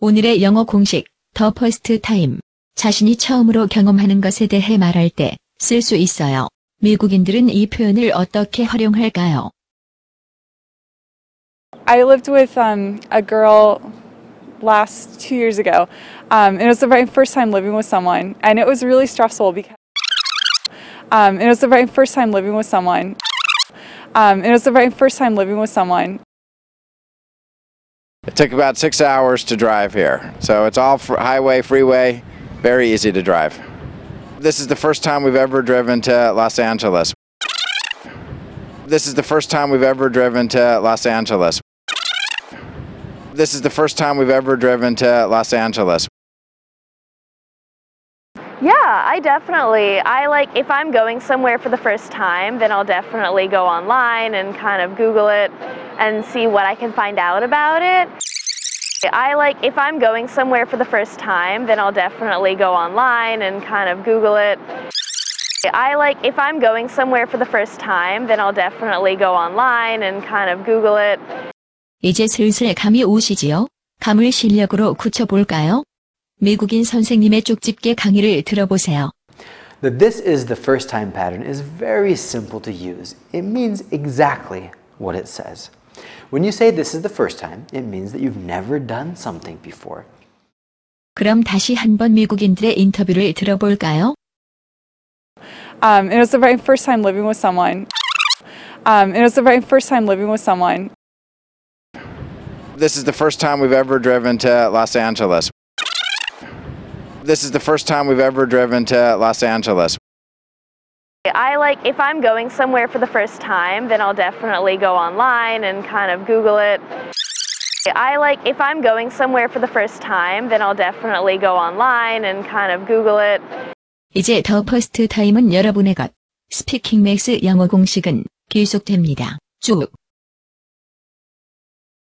오늘의 영어 공식, 더 퍼스트 타임. 자신이 처음으로 경험하는 것에 대해 말할 때 쓸 수 있어요. 미국인들은 이 표현을 어떻게 활용할까요? I lived with um, a girl last two years ago. Um, and it was the very first time living with someone, and it was really stressful because. Um, it was the very first time living with someone. Um, it was the very first time living with someone. it took about six hours to drive here. So it's all highway, freeway, very easy to drive. This is the first time we've ever driven to Los Angeles. This is the first time we've ever driven to Los Angeles. This is the first time we've ever driven to Los Angeles. Yeah, I definitely. I like if I'm going somewhere for the first time, then I'll definitely go online and kind of Google it and see what I can find out about it. I like if I'm going somewhere for the first time, then I'll definitely go online and kind of Google it. I like if I'm going somewhere for the first time, then I'll definitely go online and kind of Google it. 이제 슬슬 감이 오시지요? 감을 실력으로 굳혀볼까요? 미국인 선생님의 쪽집게 강의를 들어보세요. The this is the first time pattern is very simple to use. It means exactly what it says. When you say this is the first time, it means that you've never done something before. 그럼 다시 한번 미국인들의 인터뷰를 들어볼까요? Um, it was the very first time living with someone. Um, it was the very first time living with someone. This is the first time we've ever driven to Los Angeles. This is the first time we've ever driven to Los Angeles. I like if I'm going somewhere for the first time, then I'll definitely go online and kind of Google it. I like if I'm going somewhere for the first time, then I'll definitely go online and kind of Google it. 이제 더 퍼스트 타임은 여러분의 것. 스피킹 맥스 영어 공식은 계속됩니다. 쭉.